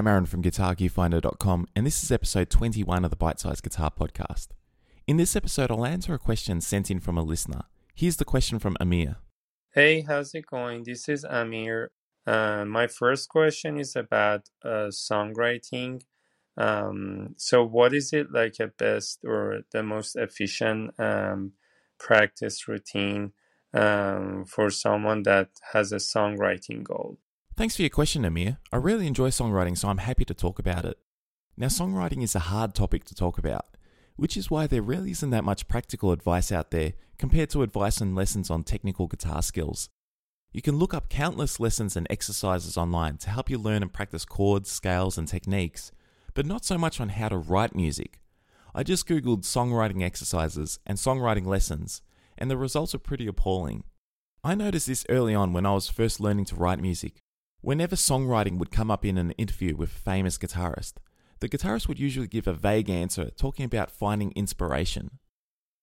I'm Aaron from GuitarGearFinder.com, and this is episode 21 of the Bite Size Guitar Podcast. In this episode, I'll answer a question sent in from a listener. Here's the question from Amir. Hey, how's it going? This is Amir. Uh, my first question is about uh, songwriting. Um, so, what is it like a best or the most efficient um, practice routine um, for someone that has a songwriting goal? Thanks for your question, Amir. I really enjoy songwriting, so I'm happy to talk about it. Now, songwriting is a hard topic to talk about, which is why there really isn't that much practical advice out there compared to advice and lessons on technical guitar skills. You can look up countless lessons and exercises online to help you learn and practice chords, scales, and techniques, but not so much on how to write music. I just googled songwriting exercises and songwriting lessons, and the results are pretty appalling. I noticed this early on when I was first learning to write music. Whenever songwriting would come up in an interview with a famous guitarist, the guitarist would usually give a vague answer talking about finding inspiration.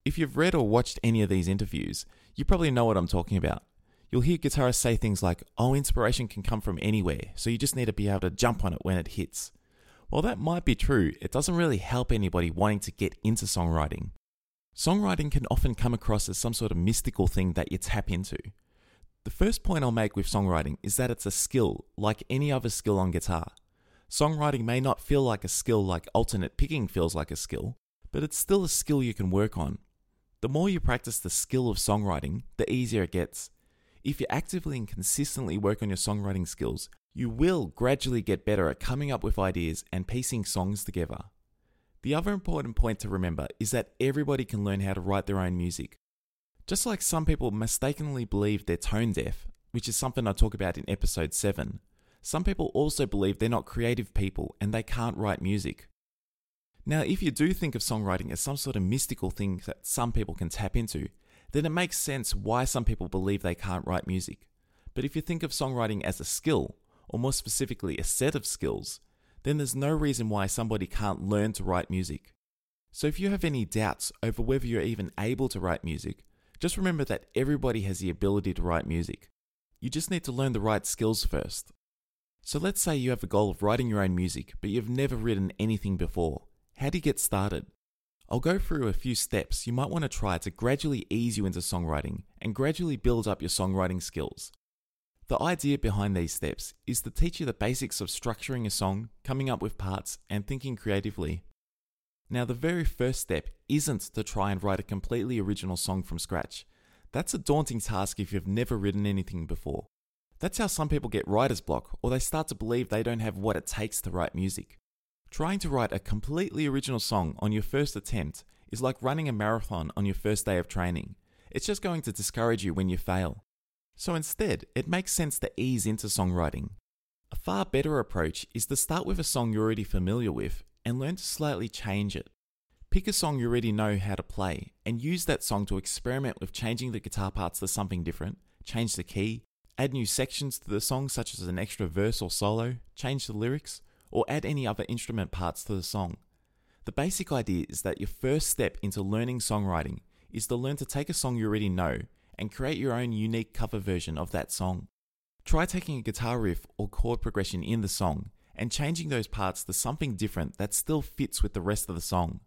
If you've read or watched any of these interviews, you probably know what I'm talking about. You'll hear guitarists say things like, oh, inspiration can come from anywhere, so you just need to be able to jump on it when it hits. While that might be true, it doesn't really help anybody wanting to get into songwriting. Songwriting can often come across as some sort of mystical thing that you tap into. The first point I'll make with songwriting is that it's a skill, like any other skill on guitar. Songwriting may not feel like a skill like alternate picking feels like a skill, but it's still a skill you can work on. The more you practice the skill of songwriting, the easier it gets. If you actively and consistently work on your songwriting skills, you will gradually get better at coming up with ideas and piecing songs together. The other important point to remember is that everybody can learn how to write their own music. Just like some people mistakenly believe they're tone deaf, which is something I talk about in episode 7, some people also believe they're not creative people and they can't write music. Now, if you do think of songwriting as some sort of mystical thing that some people can tap into, then it makes sense why some people believe they can't write music. But if you think of songwriting as a skill, or more specifically, a set of skills, then there's no reason why somebody can't learn to write music. So if you have any doubts over whether you're even able to write music, just remember that everybody has the ability to write music. You just need to learn the right skills first. So let's say you have a goal of writing your own music, but you've never written anything before. How do you get started? I'll go through a few steps you might want to try to gradually ease you into songwriting and gradually build up your songwriting skills. The idea behind these steps is to teach you the basics of structuring a song, coming up with parts, and thinking creatively. Now, the very first step isn't to try and write a completely original song from scratch. That's a daunting task if you've never written anything before. That's how some people get writer's block, or they start to believe they don't have what it takes to write music. Trying to write a completely original song on your first attempt is like running a marathon on your first day of training. It's just going to discourage you when you fail. So instead, it makes sense to ease into songwriting. A far better approach is to start with a song you're already familiar with and learn to slightly change it. Pick a song you already know how to play and use that song to experiment with changing the guitar parts to something different, change the key, add new sections to the song such as an extra verse or solo, change the lyrics, or add any other instrument parts to the song. The basic idea is that your first step into learning songwriting is to learn to take a song you already know and create your own unique cover version of that song. Try taking a guitar riff or chord progression in the song and changing those parts to something different that still fits with the rest of the song.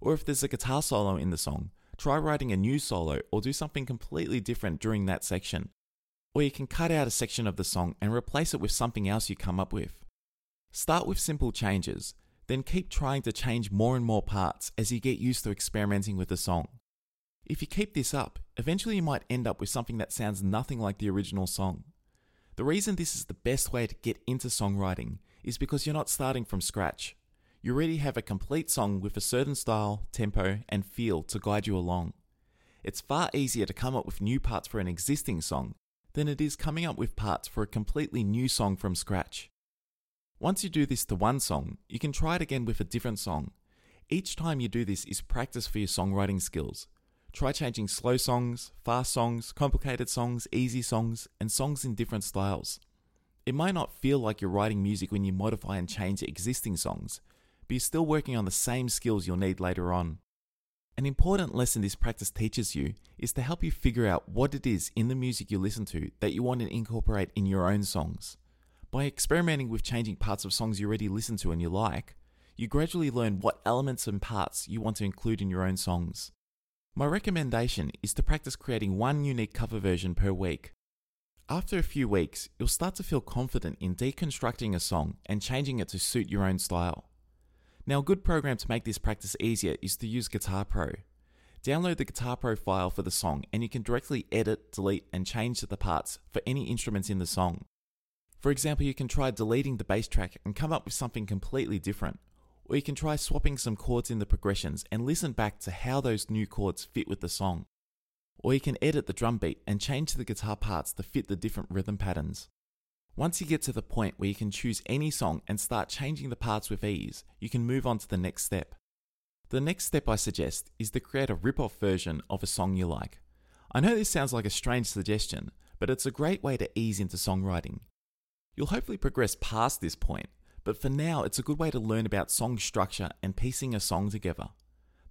Or if there's a guitar solo in the song, try writing a new solo or do something completely different during that section. Or you can cut out a section of the song and replace it with something else you come up with. Start with simple changes, then keep trying to change more and more parts as you get used to experimenting with the song. If you keep this up, eventually you might end up with something that sounds nothing like the original song. The reason this is the best way to get into songwriting is because you're not starting from scratch. You already have a complete song with a certain style, tempo, and feel to guide you along. It's far easier to come up with new parts for an existing song than it is coming up with parts for a completely new song from scratch. Once you do this to one song, you can try it again with a different song. Each time you do this is practice for your songwriting skills. Try changing slow songs, fast songs, complicated songs, easy songs, and songs in different styles. It might not feel like you're writing music when you modify and change existing songs, but you're still working on the same skills you'll need later on. An important lesson this practice teaches you is to help you figure out what it is in the music you listen to that you want to incorporate in your own songs. By experimenting with changing parts of songs you already listen to and you like, you gradually learn what elements and parts you want to include in your own songs. My recommendation is to practice creating one unique cover version per week. After a few weeks, you'll start to feel confident in deconstructing a song and changing it to suit your own style. Now, a good program to make this practice easier is to use Guitar Pro. Download the Guitar Pro file for the song and you can directly edit, delete, and change the parts for any instruments in the song. For example, you can try deleting the bass track and come up with something completely different. Or you can try swapping some chords in the progressions and listen back to how those new chords fit with the song. Or you can edit the drum beat and change the guitar parts to fit the different rhythm patterns. Once you get to the point where you can choose any song and start changing the parts with ease, you can move on to the next step. The next step I suggest is to create a rip-off version of a song you like. I know this sounds like a strange suggestion, but it's a great way to ease into songwriting. You'll hopefully progress past this point, but for now it's a good way to learn about song structure and piecing a song together.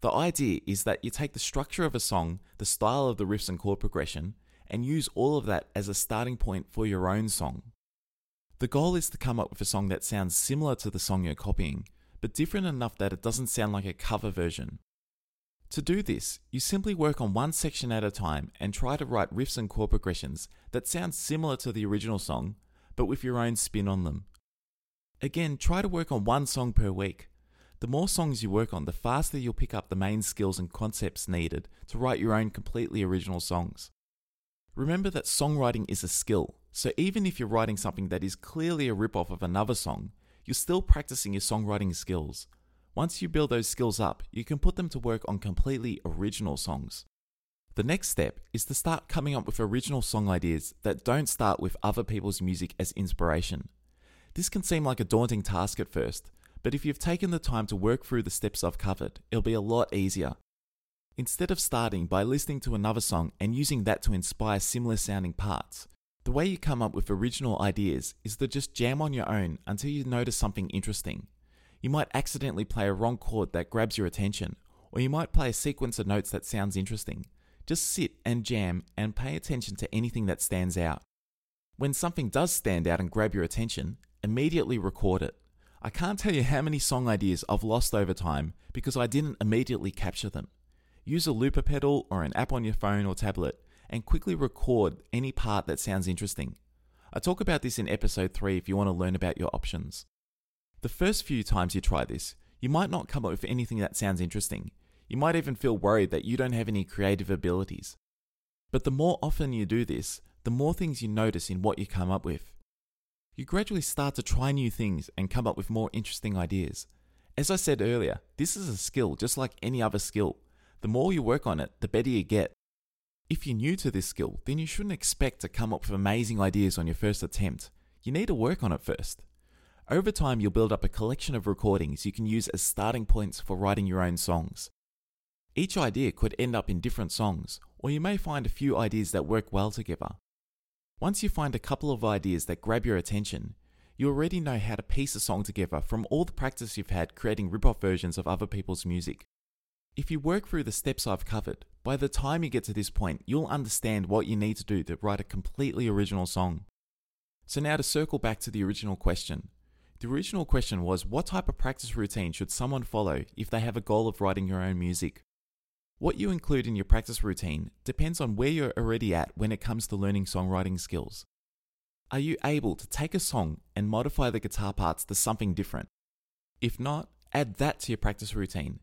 The idea is that you take the structure of a song, the style of the riffs and chord progression, and use all of that as a starting point for your own song. The goal is to come up with a song that sounds similar to the song you're copying, but different enough that it doesn't sound like a cover version. To do this, you simply work on one section at a time and try to write riffs and chord progressions that sound similar to the original song, but with your own spin on them. Again, try to work on one song per week. The more songs you work on, the faster you'll pick up the main skills and concepts needed to write your own completely original songs. Remember that songwriting is a skill, so even if you're writing something that is clearly a rip-off of another song, you're still practicing your songwriting skills. Once you build those skills up, you can put them to work on completely original songs. The next step is to start coming up with original song ideas that don't start with other people's music as inspiration. This can seem like a daunting task at first, but if you've taken the time to work through the steps I've covered, it'll be a lot easier. Instead of starting by listening to another song and using that to inspire similar sounding parts, the way you come up with original ideas is to just jam on your own until you notice something interesting. You might accidentally play a wrong chord that grabs your attention, or you might play a sequence of notes that sounds interesting. Just sit and jam and pay attention to anything that stands out. When something does stand out and grab your attention, immediately record it. I can't tell you how many song ideas I've lost over time because I didn't immediately capture them. Use a looper pedal or an app on your phone or tablet and quickly record any part that sounds interesting. I talk about this in episode 3 if you want to learn about your options. The first few times you try this, you might not come up with anything that sounds interesting. You might even feel worried that you don't have any creative abilities. But the more often you do this, the more things you notice in what you come up with. You gradually start to try new things and come up with more interesting ideas. As I said earlier, this is a skill just like any other skill. The more you work on it, the better you get. If you're new to this skill, then you shouldn't expect to come up with amazing ideas on your first attempt. You need to work on it first. Over time, you'll build up a collection of recordings you can use as starting points for writing your own songs. Each idea could end up in different songs, or you may find a few ideas that work well together. Once you find a couple of ideas that grab your attention, you already know how to piece a song together from all the practice you've had creating rip-off versions of other people's music. If you work through the steps I've covered, by the time you get to this point, you'll understand what you need to do to write a completely original song. So now to circle back to the original question. The original question was what type of practice routine should someone follow if they have a goal of writing your own music? What you include in your practice routine depends on where you're already at when it comes to learning songwriting skills. Are you able to take a song and modify the guitar parts to something different? If not, add that to your practice routine.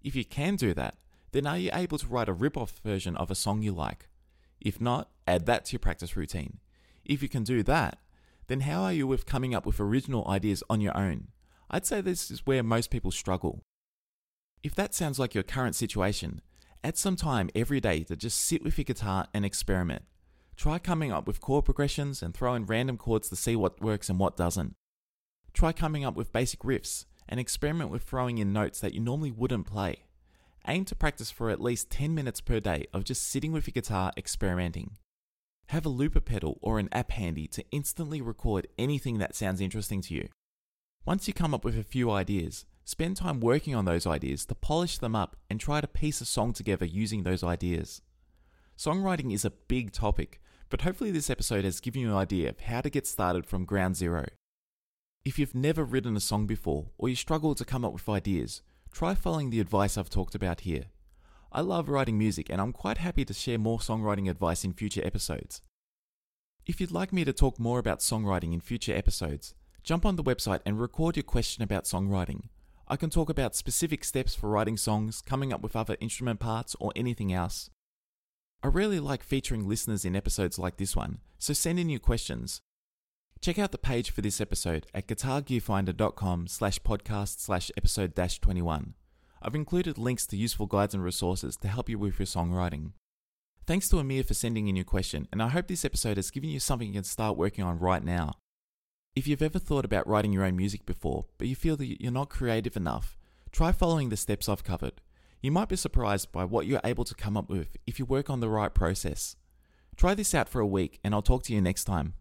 If you can do that, then are you able to write a rip-off version of a song you like? If not, add that to your practice routine. If you can do that, then how are you with coming up with original ideas on your own? I'd say this is where most people struggle. If that sounds like your current situation, Add some time every day to just sit with your guitar and experiment. Try coming up with chord progressions and throw in random chords to see what works and what doesn't. Try coming up with basic riffs and experiment with throwing in notes that you normally wouldn't play. Aim to practice for at least 10 minutes per day of just sitting with your guitar experimenting. Have a looper pedal or an app handy to instantly record anything that sounds interesting to you. Once you come up with a few ideas, Spend time working on those ideas to polish them up and try to piece a song together using those ideas. Songwriting is a big topic, but hopefully this episode has given you an idea of how to get started from ground zero. If you've never written a song before or you struggle to come up with ideas, try following the advice I've talked about here. I love writing music and I'm quite happy to share more songwriting advice in future episodes. If you'd like me to talk more about songwriting in future episodes, jump on the website and record your question about songwriting. I can talk about specific steps for writing songs, coming up with other instrument parts, or anything else. I really like featuring listeners in episodes like this one, so send in your questions. Check out the page for this episode at guitargearfinder.com slash podcast slash episode dash 21. I've included links to useful guides and resources to help you with your songwriting. Thanks to Amir for sending in your question, and I hope this episode has given you something you can start working on right now. If you've ever thought about writing your own music before, but you feel that you're not creative enough, try following the steps I've covered. You might be surprised by what you're able to come up with if you work on the right process. Try this out for a week, and I'll talk to you next time.